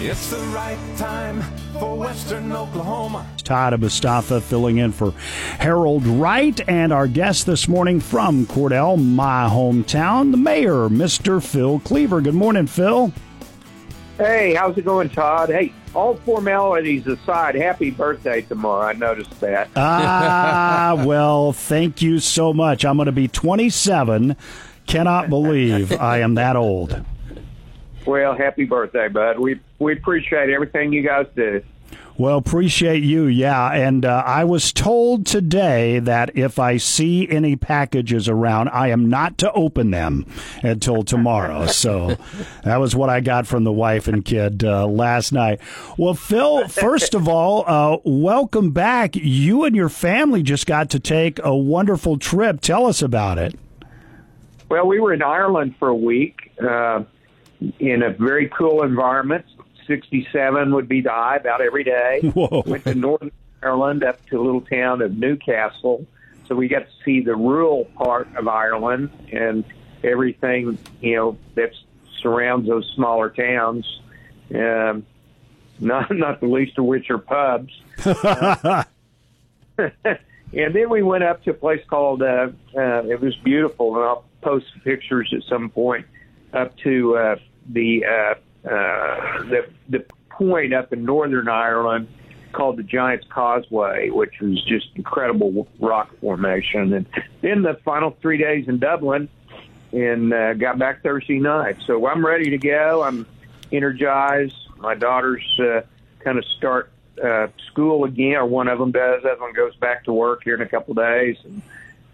It's the right time for Western Oklahoma. Todd Mustafa filling in for Harold Wright and our guest this morning from Cordell, my hometown, the mayor, Mr. Phil Kliewer. Good morning, Phil. Hey, how's it going, Todd? Hey, all formalities aside, happy birthday tomorrow. I noticed that. Ah, well, thank you so much. I'm going to be 27. Cannot believe I am that old. Well, happy birthday, bud. We we appreciate everything you guys do. Well, appreciate you, yeah. And uh, I was told today that if I see any packages around, I am not to open them until tomorrow. so that was what I got from the wife and kid uh, last night. Well, Phil, first of all, uh, welcome back. You and your family just got to take a wonderful trip. Tell us about it. Well, we were in Ireland for a week uh, in a very cool environment 67 would be the high about every day. Whoa. Went to Northern Ireland up to a little town of Newcastle. So we got to see the rural part of Ireland and everything, you know, that surrounds those smaller towns. Um, not, not the least of which are pubs. Uh, and then we went up to a place called, uh, uh, it was beautiful, and I'll post pictures at some point, up to uh, the uh, uh, the the point up in Northern Ireland called the Giants Causeway, which was just incredible rock formation. And then the final three days in Dublin, and uh, got back Thursday night. So I'm ready to go. I'm energized. My daughters uh, kind of start uh, school again, or one of them does. The other one goes back to work here in a couple of days, and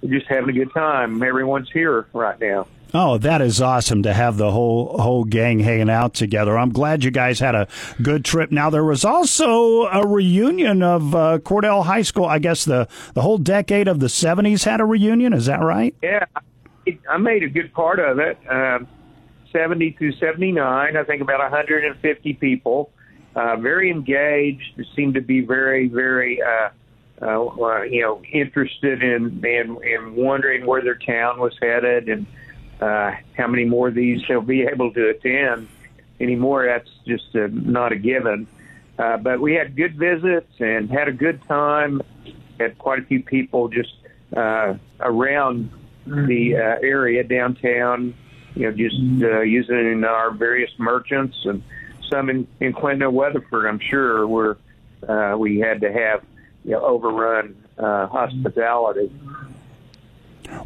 we're just having a good time. Everyone's here right now. Oh, that is awesome to have the whole whole gang hanging out together. I'm glad you guys had a good trip. Now there was also a reunion of uh, Cordell High School. I guess the the whole decade of the 70s had a reunion. Is that right? Yeah, I made a good part of it. Um, 70 through 79, I think about 150 people. Uh, very engaged. Seemed to be very, very, uh, uh, you know, interested in, in in wondering where their town was headed and uh, how many more of these they'll be able to attend anymore. That's just not a given. Uh, but we had good visits and had a good time. Had quite a few people just uh, around the uh, area downtown, you know, just uh, using our various merchants and some in, in Clinton Weatherford, I'm sure, where uh, we had to have you know, overrun uh, hospitality.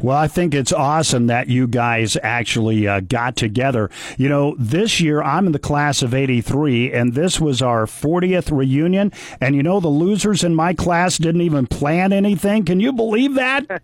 Well, I think it's awesome that you guys actually uh, got together. You know, this year I'm in the class of 83, and this was our 40th reunion. And you know, the losers in my class didn't even plan anything. Can you believe that?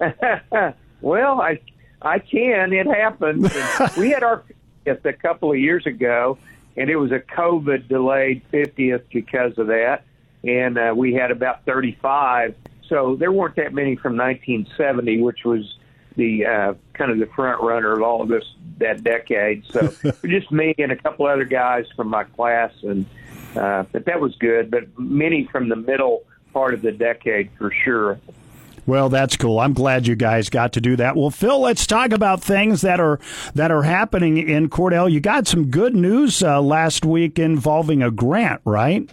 well, I I can. It happened. we had our 50th a couple of years ago, and it was a COVID delayed 50th because of that. And uh, we had about 35 so there weren't that many from 1970, which was the uh, kind of the front runner of all of this that decade. So just me and a couple other guys from my class, and uh, but that was good. But many from the middle part of the decade for sure. Well, that's cool. I'm glad you guys got to do that. Well, Phil, let's talk about things that are that are happening in Cordell. You got some good news uh, last week involving a grant, right?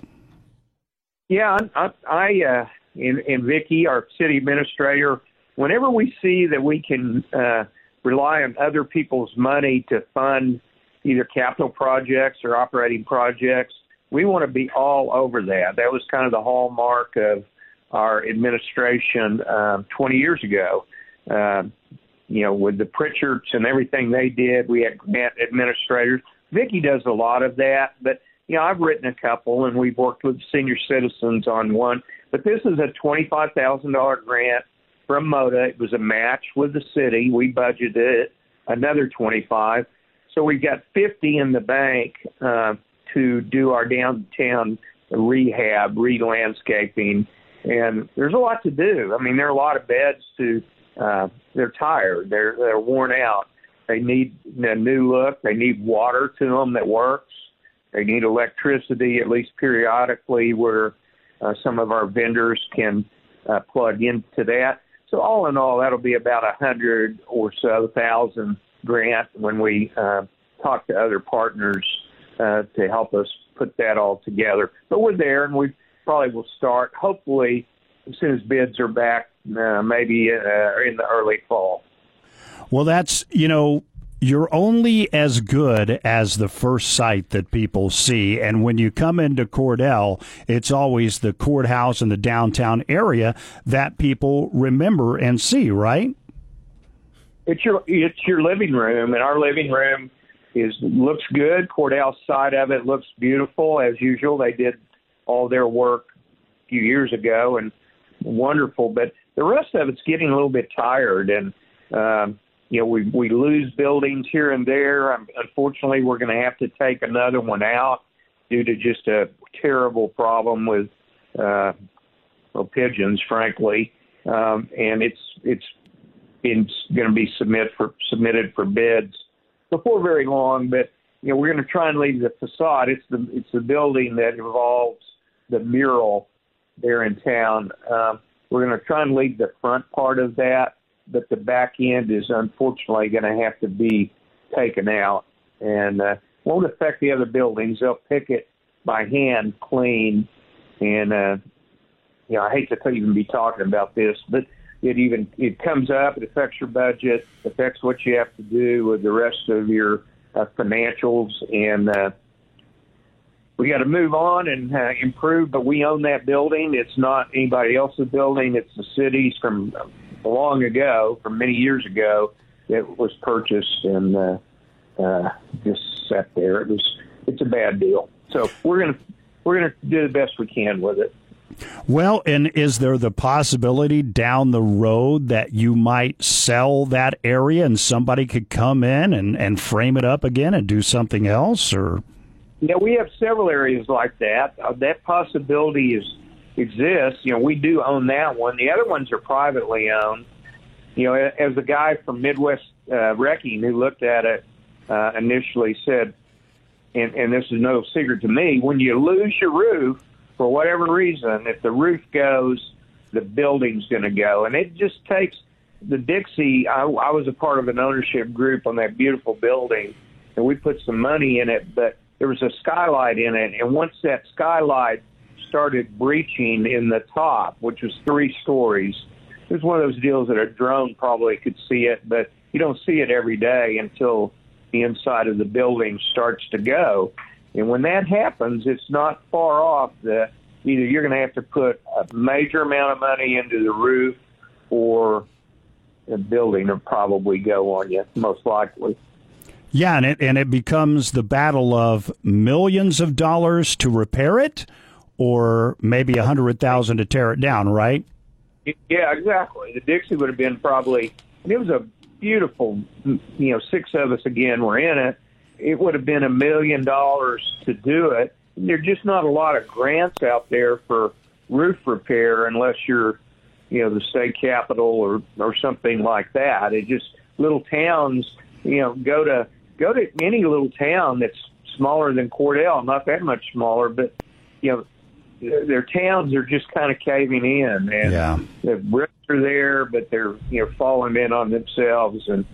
Yeah, I, I uh, and, and Vicky, our city administrator, whenever we see that we can uh, rely on other people's money to fund either capital projects or operating projects, we want to be all over that. That was kind of the hallmark of our administration uh, 20 years ago. Uh, you know, with the Pritchards and everything they did, we had grant administrators. Vicky does a lot of that, but you know, I've written a couple, and we've worked with senior citizens on one. But this is a twenty-five thousand dollar grant from MODA. It was a match with the city. We budgeted it, another twenty-five, so we've got fifty in the bank uh, to do our downtown rehab, re-landscaping, and there's a lot to do. I mean, there are a lot of beds to. Uh, they're tired. They're they're worn out. They need a new look. They need water to them that works. They need electricity at least periodically where uh, some of our vendors can uh, plug into that. So all in all, that'll be about a hundred or so thousand grant when we uh, talk to other partners uh, to help us put that all together. But we're there, and we probably will start hopefully as soon as bids are back, uh, maybe uh, in the early fall. Well, that's you know you're only as good as the first sight that people see. And when you come into Cordell, it's always the courthouse and the downtown area that people remember and see, right? It's your it's your living room, and our living room is looks good. Cordell's side of it looks beautiful as usual. They did all their work a few years ago and wonderful, but the rest of it's getting a little bit tired and. Um, you know, we we lose buildings here and there. Um, unfortunately, we're going to have to take another one out due to just a terrible problem with uh, well, pigeons, frankly. Um, and it's it's been going to be submit for submitted for bids before very long. But you know, we're going to try and leave the facade. It's the it's the building that involves the mural there in town. Um, we're going to try and leave the front part of that but the back end is unfortunately going to have to be taken out and uh, won't affect the other buildings. They'll pick it by hand clean. And, uh, you know, I hate to even be talking about this, but it even, it comes up, it affects your budget, affects what you have to do with the rest of your uh, financials. And, uh, we got to move on and uh, improve, but we own that building. It's not anybody else's building. It's the city's from long ago, from many years ago, it was purchased and uh, uh, just sat there. It was it's a bad deal. So we're gonna we're gonna do the best we can with it. Well, and is there the possibility down the road that you might sell that area and somebody could come in and, and frame it up again and do something else or? Yeah, we have several areas like that. Uh, that possibility is exists. You know, we do own that one. The other ones are privately owned. You know, as the guy from Midwest uh, Wrecking who looked at it uh, initially said, and, and this is no secret to me, when you lose your roof for whatever reason, if the roof goes, the building's going to go, and it just takes the Dixie. I, I was a part of an ownership group on that beautiful building, and we put some money in it, but there was a skylight in it, and once that skylight started breaching in the top, which was three stories. It was one of those deals that a drone probably could see it, but you don't see it every day until the inside of the building starts to go. And when that happens, it's not far off that either you're going to have to put a major amount of money into the roof or the building will probably go on you, most likely. Yeah, and it, and it becomes the battle of millions of dollars to repair it or maybe a hundred thousand to tear it down, right? Yeah, exactly. The Dixie would have been probably. It was a beautiful, you know, six of us again were in it. It would have been a million dollars to do it. There's just not a lot of grants out there for roof repair unless you're, you know, the state capital or or something like that. It just little towns, you know, go to go to any little town that's smaller than Cordell, not that much smaller, but you know, their towns are just kind of caving in, and yeah. the bricks are there, but they're you know falling in on themselves, and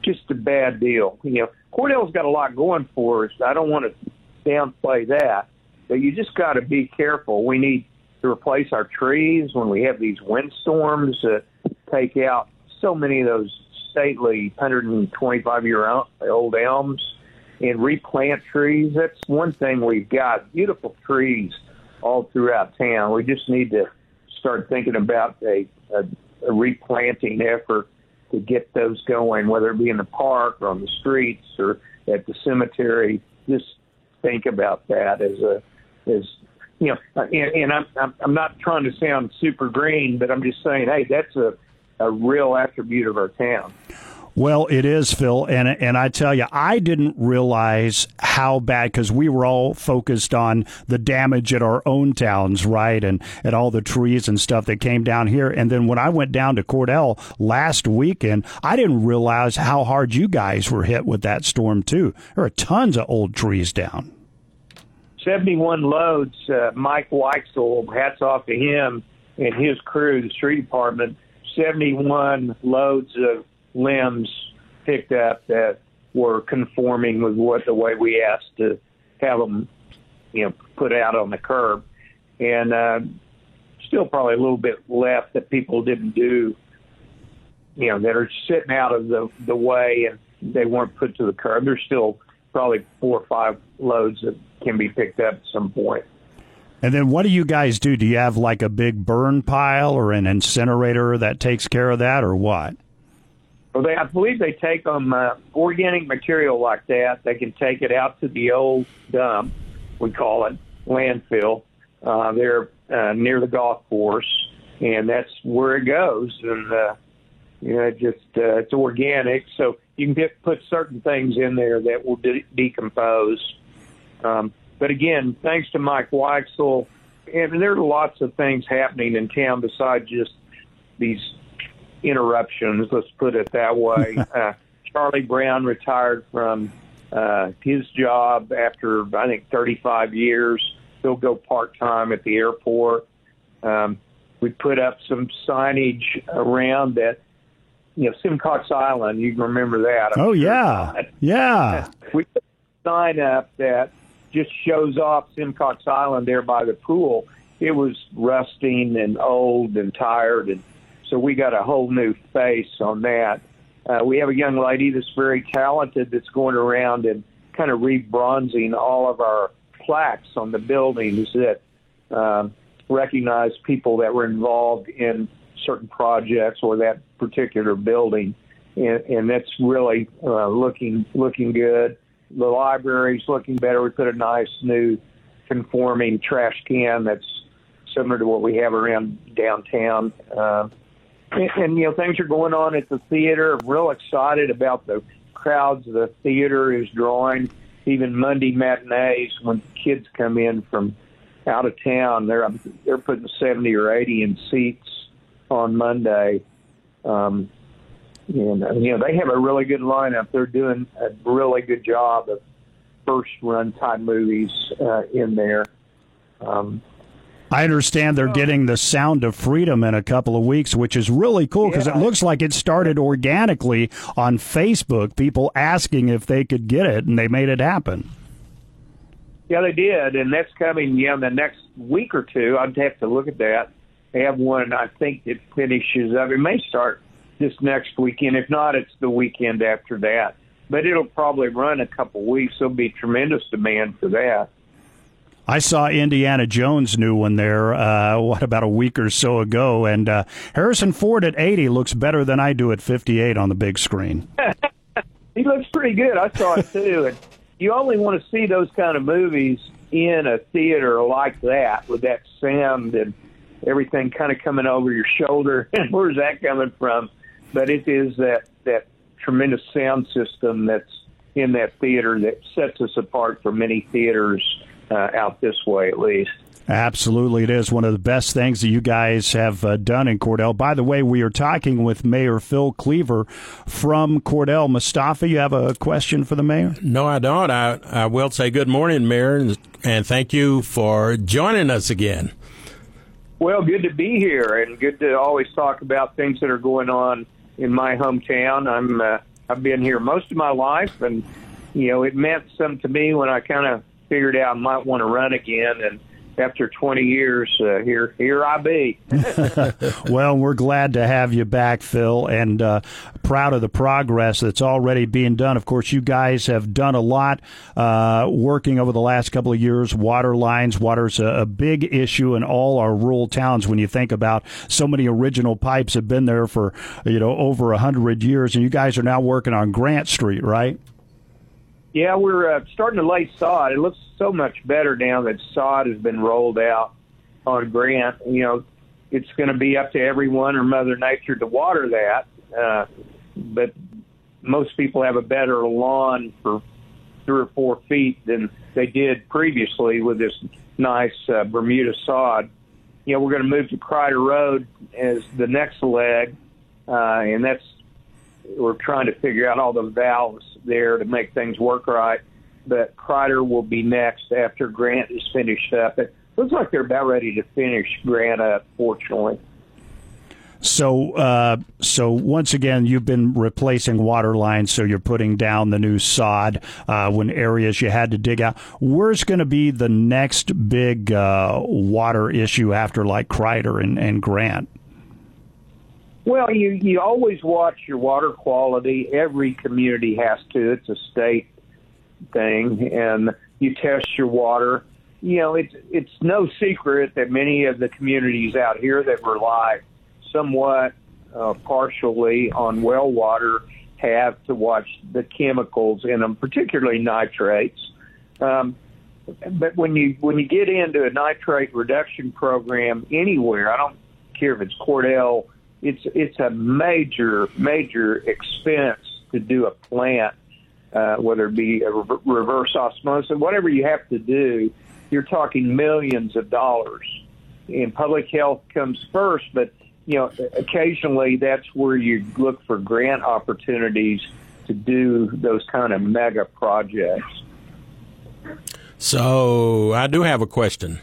just a bad deal. You know, Cordell's got a lot going for us. I don't want to downplay that, but you just got to be careful. We need to replace our trees when we have these windstorms that take out so many of those stately 125 year old elms and replant trees. That's one thing we've got. Beautiful trees all throughout town. We just need to start thinking about a, a, a replanting effort to get those going, whether it be in the park or on the streets or at the cemetery. Just think about that as a as you know, uh, and, and I'm, I'm I'm not trying to sound super green, but I'm just saying, hey, that's a a real attribute of our town. Well, it is, Phil, and and I tell you, I didn't realize how bad because we were all focused on the damage at our own towns, right, and at all the trees and stuff that came down here. And then when I went down to Cordell last weekend, I didn't realize how hard you guys were hit with that storm too. There are tons of old trees down. 71 loads. Uh, Mike Weichsel, hats off to him and his crew, the street department. 71 loads of limbs picked up that were conforming with what the way we asked to have them, you know, put out on the curb, and uh, still probably a little bit left that people didn't do. You know, that are sitting out of the the way and they weren't put to the curb. There's still probably four or five loads that can be picked up at some point. And then what do you guys do? Do you have like a big burn pile or an incinerator that takes care of that or what? Well, they, I believe they take them uh, organic material like that. They can take it out to the old dump, we call it landfill. Uh, they're uh, near the golf course, and that's where it goes. And uh, you know, just uh, it's organic, so you can get, put certain things in there that will de- decompose. Um, but again, thanks to Mike Weichsel, and there are lots of things happening in town besides just these interruptions. Let's put it that way. uh, Charlie Brown retired from uh, his job after I think 35 years. He'll go part time at the airport. Um, we put up some signage around that. You know, Simcox Island. You can remember that. I'm oh sure yeah, yeah. we put a sign up that just shows off Simcox Island there by the pool. It was rusting and old and tired, and so we got a whole new face on that. Uh, we have a young lady that's very talented that's going around and kind of rebronzing all of our plaques on the buildings that um, recognize people that were involved in certain projects or that particular building, and, and that's really uh, looking looking good. The library's looking better. We put a nice new conforming trash can that's similar to what we have around downtown. Uh, and you know things are going on at the theater. I'm real excited about the crowds the theater is drawing. Even Monday matinees when kids come in from out of town, they're they're putting seventy or eighty in seats on Monday. Um, and you know they have a really good lineup. They're doing a really good job of first run type movies uh, in there. Um, I understand they're oh. getting the Sound of Freedom in a couple of weeks, which is really cool because yeah. it looks like it started organically on Facebook. People asking if they could get it, and they made it happen. Yeah, they did, and that's coming. Yeah, in the next week or two. I'd have to look at that. They have one. I think it finishes up. It may start this next weekend. If not, it's the weekend after that. But it'll probably run a couple weeks. There'll be tremendous demand for that. I saw Indiana Jones' new one there, uh, what, about a week or so ago, and uh, Harrison Ford at 80 looks better than I do at 58 on the big screen. he looks pretty good. I saw it too. And you only want to see those kind of movies in a theater like that with that sound and everything kind of coming over your shoulder. And where's that coming from? But it is that, that tremendous sound system that's in that theater that sets us apart from many theaters uh, out this way at least. Absolutely, it is one of the best things that you guys have uh, done in Cordell. By the way, we are talking with Mayor Phil Kliewer from Cordell. Mustafa, you have a question for the mayor? No, I don't. I, I will say good morning, Mayor, and, and thank you for joining us again. Well, good to be here, and good to always talk about things that are going on in my hometown. I'm uh, I've been here most of my life, and you know it meant something to me when I kind of figured out I might want to run again and after 20 years, uh, here here I be. well, we're glad to have you back, Phil, and uh, proud of the progress that's already being done. Of course, you guys have done a lot uh, working over the last couple of years. Water lines, water's a, a big issue in all our rural towns. When you think about so many original pipes have been there for you know over a hundred years, and you guys are now working on Grant Street, right? Yeah, we're uh, starting to lay sod. It looks so much better now that sod has been rolled out on Grant. You know, it's going to be up to everyone or Mother Nature to water that. Uh, but most people have a better lawn for three or four feet than they did previously with this nice uh, Bermuda sod. You know, we're going to move to Crider Road as the next leg, uh, and that's we're trying to figure out all the valves there to make things work right. But Crider will be next after Grant is finished up. It looks like they're about ready to finish Grant up, fortunately. So, uh, so once again, you've been replacing water lines, so you're putting down the new sod uh, when areas you had to dig out. Where's going to be the next big uh, water issue after like Crider and, and Grant? Well, you you always watch your water quality. Every community has to. It's a state thing, and you test your water. You know, it's it's no secret that many of the communities out here that rely somewhat uh, partially on well water have to watch the chemicals in them, particularly nitrates. Um, but when you when you get into a nitrate reduction program anywhere, I don't care if it's Cordell it's it's a major major expense to do a plant, uh, whether it be a re- reverse osmosis, whatever you have to do. You're talking millions of dollars, and public health comes first. But you know, occasionally that's where you look for grant opportunities to do those kind of mega projects. So I do have a question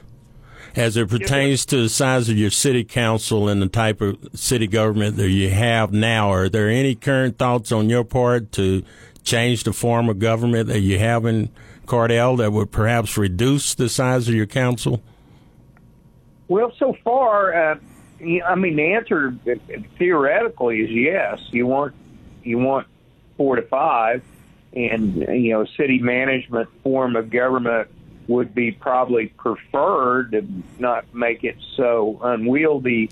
as it pertains to the size of your city council and the type of city government that you have now. Are there any current thoughts on your part to change the form of government that you have in Cordell that would perhaps reduce the size of your council? Well, so far, uh, I mean, the answer theoretically is yes. You want you want four to five, and you know, city management form of government would be probably preferred to not make it so unwieldy.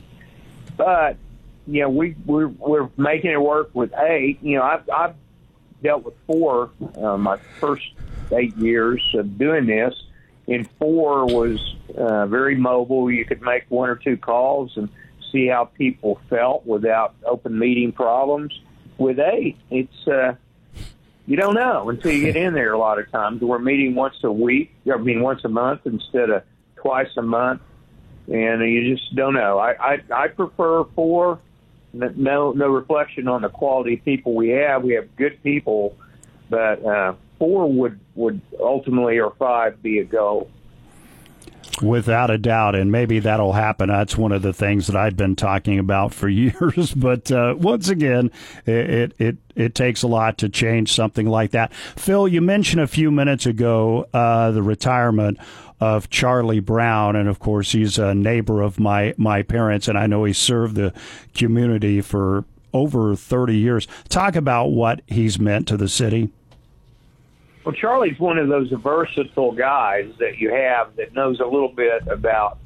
But you know, we we're, we're making it work with eight. You know, I've, I've dealt with four uh, my first eight years of doing this. And four was uh, very mobile. You could make one or two calls and see how people felt without open meeting problems. With eight, it's uh, you don't know until you get in there. A lot of times we're meeting once a week, I mean once a month instead of twice a month, and you just don't know. I I, I prefer four. No no reflection on the quality of people we have. We have good people, but uh, four would would ultimately or five be a goal. Without a doubt, and maybe that'll happen. That's one of the things that I've been talking about for years. But uh, once again, it, it it takes a lot to change something like that. Phil, you mentioned a few minutes ago uh, the retirement of Charlie Brown, and of course he's a neighbor of my my parents, and I know he served the community for over thirty years. Talk about what he's meant to the city. Well, Charlie's one of those versatile guys that you have that knows a little bit about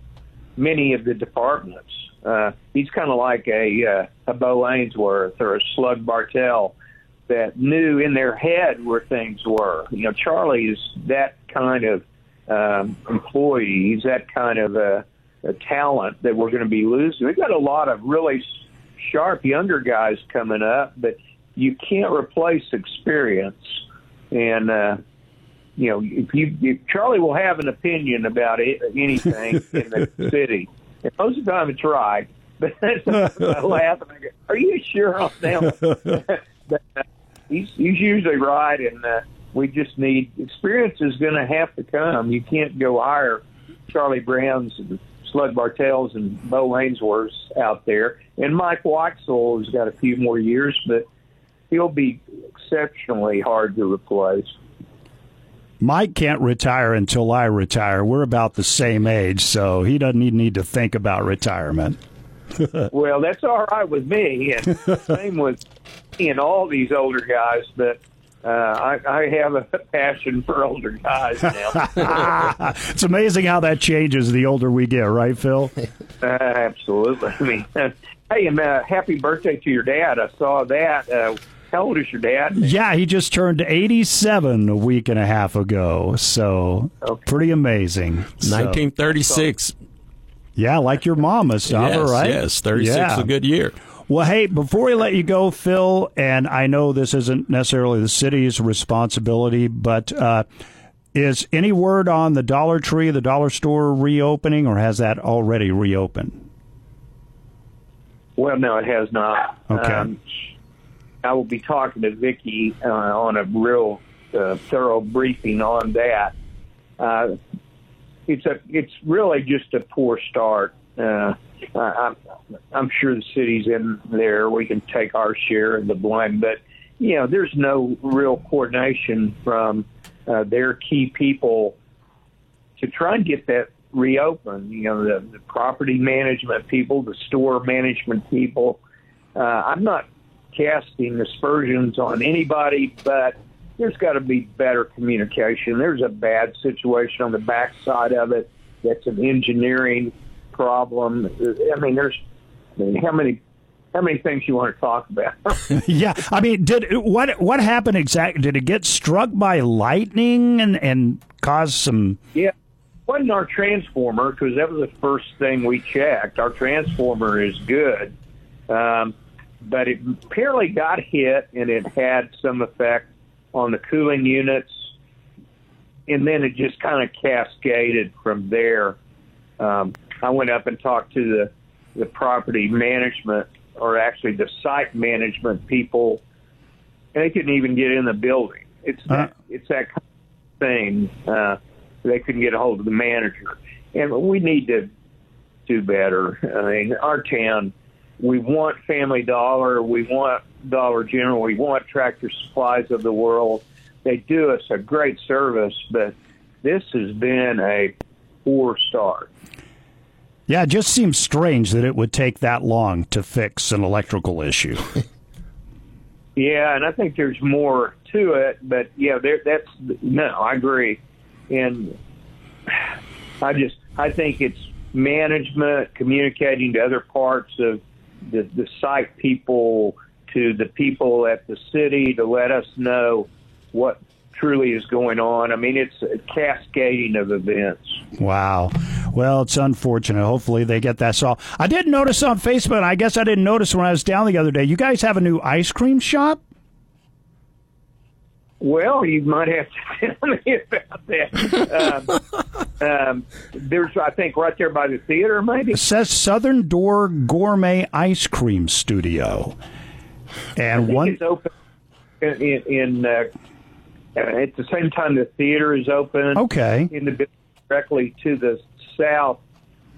many of the departments. Uh, he's kind of like a, uh, a Bo Ainsworth or a Slug Bartell that knew in their head where things were. You know, Charlie is that kind of um, employee. He's that kind of a, a talent that we're going to be losing. We've got a lot of really sharp younger guys coming up, but you can't replace experience. And uh, you know, if you if Charlie will have an opinion about it, anything in the city, and most of the time it's right. But I laugh and I go, "Are you sure on that?" but, uh, he's he's usually right, and uh, we just need experience is going to have to come. You can't go hire Charlie Browns and Slug Bartels and Bo Ainsworths out there, and Mike Whitesell has got a few more years, but he'll be exceptionally hard to replace. Mike can't retire until I retire. We're about the same age, so he doesn't even need to think about retirement. well, that's all right with me, and same with me and all these older guys. But uh, I, I have a passion for older guys now. it's amazing how that changes the older we get, right, Phil? Uh, absolutely. I mean, hey, and uh, happy birthday to your dad. I saw that. How old is your dad? Yeah, he just turned 87 a week and a half ago. So okay. pretty amazing. 1936. So, yeah, like your mom, Mustafa, yes, right? Yes, 36 yeah. a good year. Well, hey, before we let you go, Phil, and I know this isn't necessarily the city's responsibility, but uh, is any word on the Dollar Tree, the dollar store reopening, or has that already reopened? Well, no, it has not. Okay. Um, I will be talking to Vicki uh, on a real uh, thorough briefing on that. Uh, it's a it's really just a poor start. Uh, I'm, I'm sure the city's in there. We can take our share of the blame, but you know, there's no real coordination from uh, their key people to try and get that reopened. You know, the, the property management people, the store management people. Uh, I'm not casting aspersions on anybody, but there's got to be better communication. There's a bad situation on the backside of it. That's an engineering problem. I mean, there's I mean, how many how many things you want to talk about? yeah, I mean, did what what happened exactly? Did it get struck by lightning and and cause some? Yeah, wasn't our transformer because that was the first thing we checked. Our transformer is good, um, but it apparently got hit and it had some effect on the cooling units, and then it just kind of cascaded from there. Um, I went up and talked to the the property management, or actually the site management people. And they couldn't even get in the building. It's uh, that, it's that kind of thing. Uh, they couldn't get a hold of the manager, and we need to do better. I mean, our town, we want Family Dollar, we want Dollar General, we want Tractor Supplies of the world. They do us a great service, but this has been a poor start. Yeah, it just seems strange that it would take that long to fix an electrical issue. yeah, and I think there's more to it, but yeah, there, that's no, I agree, and I just I think it's management communicating to other parts of the the site people to the people at the city to let us know what truly is going on. I mean, it's a cascading of events. Wow. Well, it's unfortunate. Hopefully they get that solved. I did notice on Facebook, I guess I didn't notice when I was down the other day, you guys have a new ice cream shop? Well, you might have to tell me about that. um, um, there's, I think, right there by the theater, maybe. It says Southern Door Gourmet Ice Cream Studio, and one it's open in, in uh, at the same time the theater is open. Okay, in the directly to the south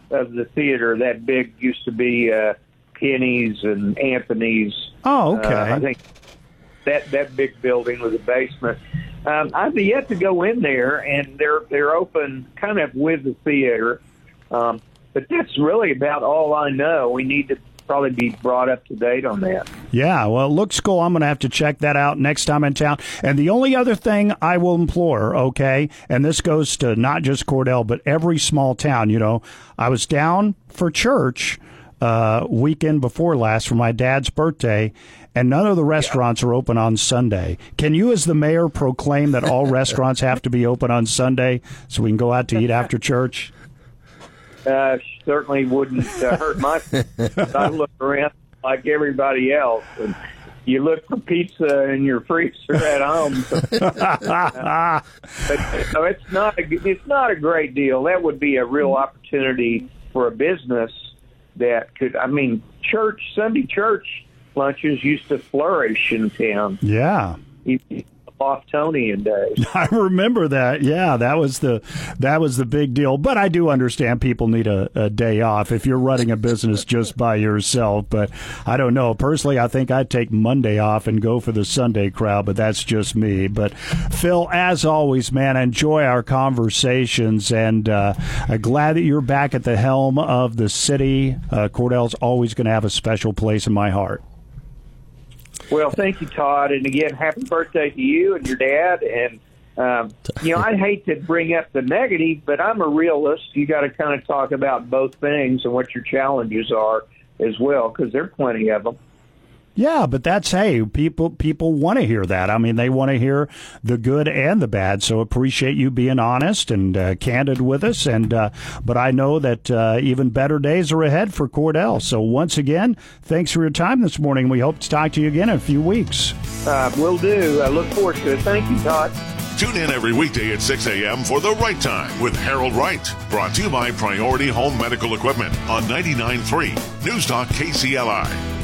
of the theater, that big used to be uh, Penny's and Anthony's. Oh, okay. Uh, I think that that big building with a basement. Um, I've yet to go in there, and they're they're open kind of with the theater. Um, but that's really about all I know. We need to probably be brought up to date on that. Yeah, well, it looks cool. I'm going to have to check that out next time in town. And the only other thing I will implore, okay, and this goes to not just Cordell, but every small town. You know, I was down for church uh, weekend before last for my dad's birthday, and none of the restaurants yeah. are open on Sunday. Can you, as the mayor, proclaim that all restaurants have to be open on Sunday so we can go out to eat after church? uh, certainly wouldn't uh, hurt my. I look around like everybody else, and you look for pizza in your freezer at home. uh, but no, it's not. A, it's not a great deal. That would be a real opportunity for a business that could. I mean, church Sunday church lunches used to flourish in town. Yeah. Bostonian days. I remember that. Yeah, that was the that was the big deal. But I do understand people need a, a day off if you're running a business just by yourself. But I don't know. Personally, I think I'd take Monday off and go for the Sunday crowd. But that's just me. But Phil, as always, man, enjoy our conversations, and uh, I'm glad that you're back at the helm of the city. Uh, Cordell's always going to have a special place in my heart. Well, thank you, Todd, and again, happy birthday to you and your dad. And um, you know, I hate to bring up the negative, but I'm a realist. You got to kind of talk about both things and what your challenges are as well, because there are plenty of them. Yeah, but that's hey, people people want to hear that. I mean, they want to hear the good and the bad. So appreciate you being honest and uh, candid with us. And uh, but I know that uh, even better days are ahead for Cordell. So once again, thanks for your time this morning. We hope to talk to you again in a few weeks. Uh, will do. I look forward to it. Thank you, Todd. Tune in every weekday at 6 a.m. for The Right Time with Harold Wright. Brought to you by Priority Home Medical Equipment on 99.3 News Talk KCLI.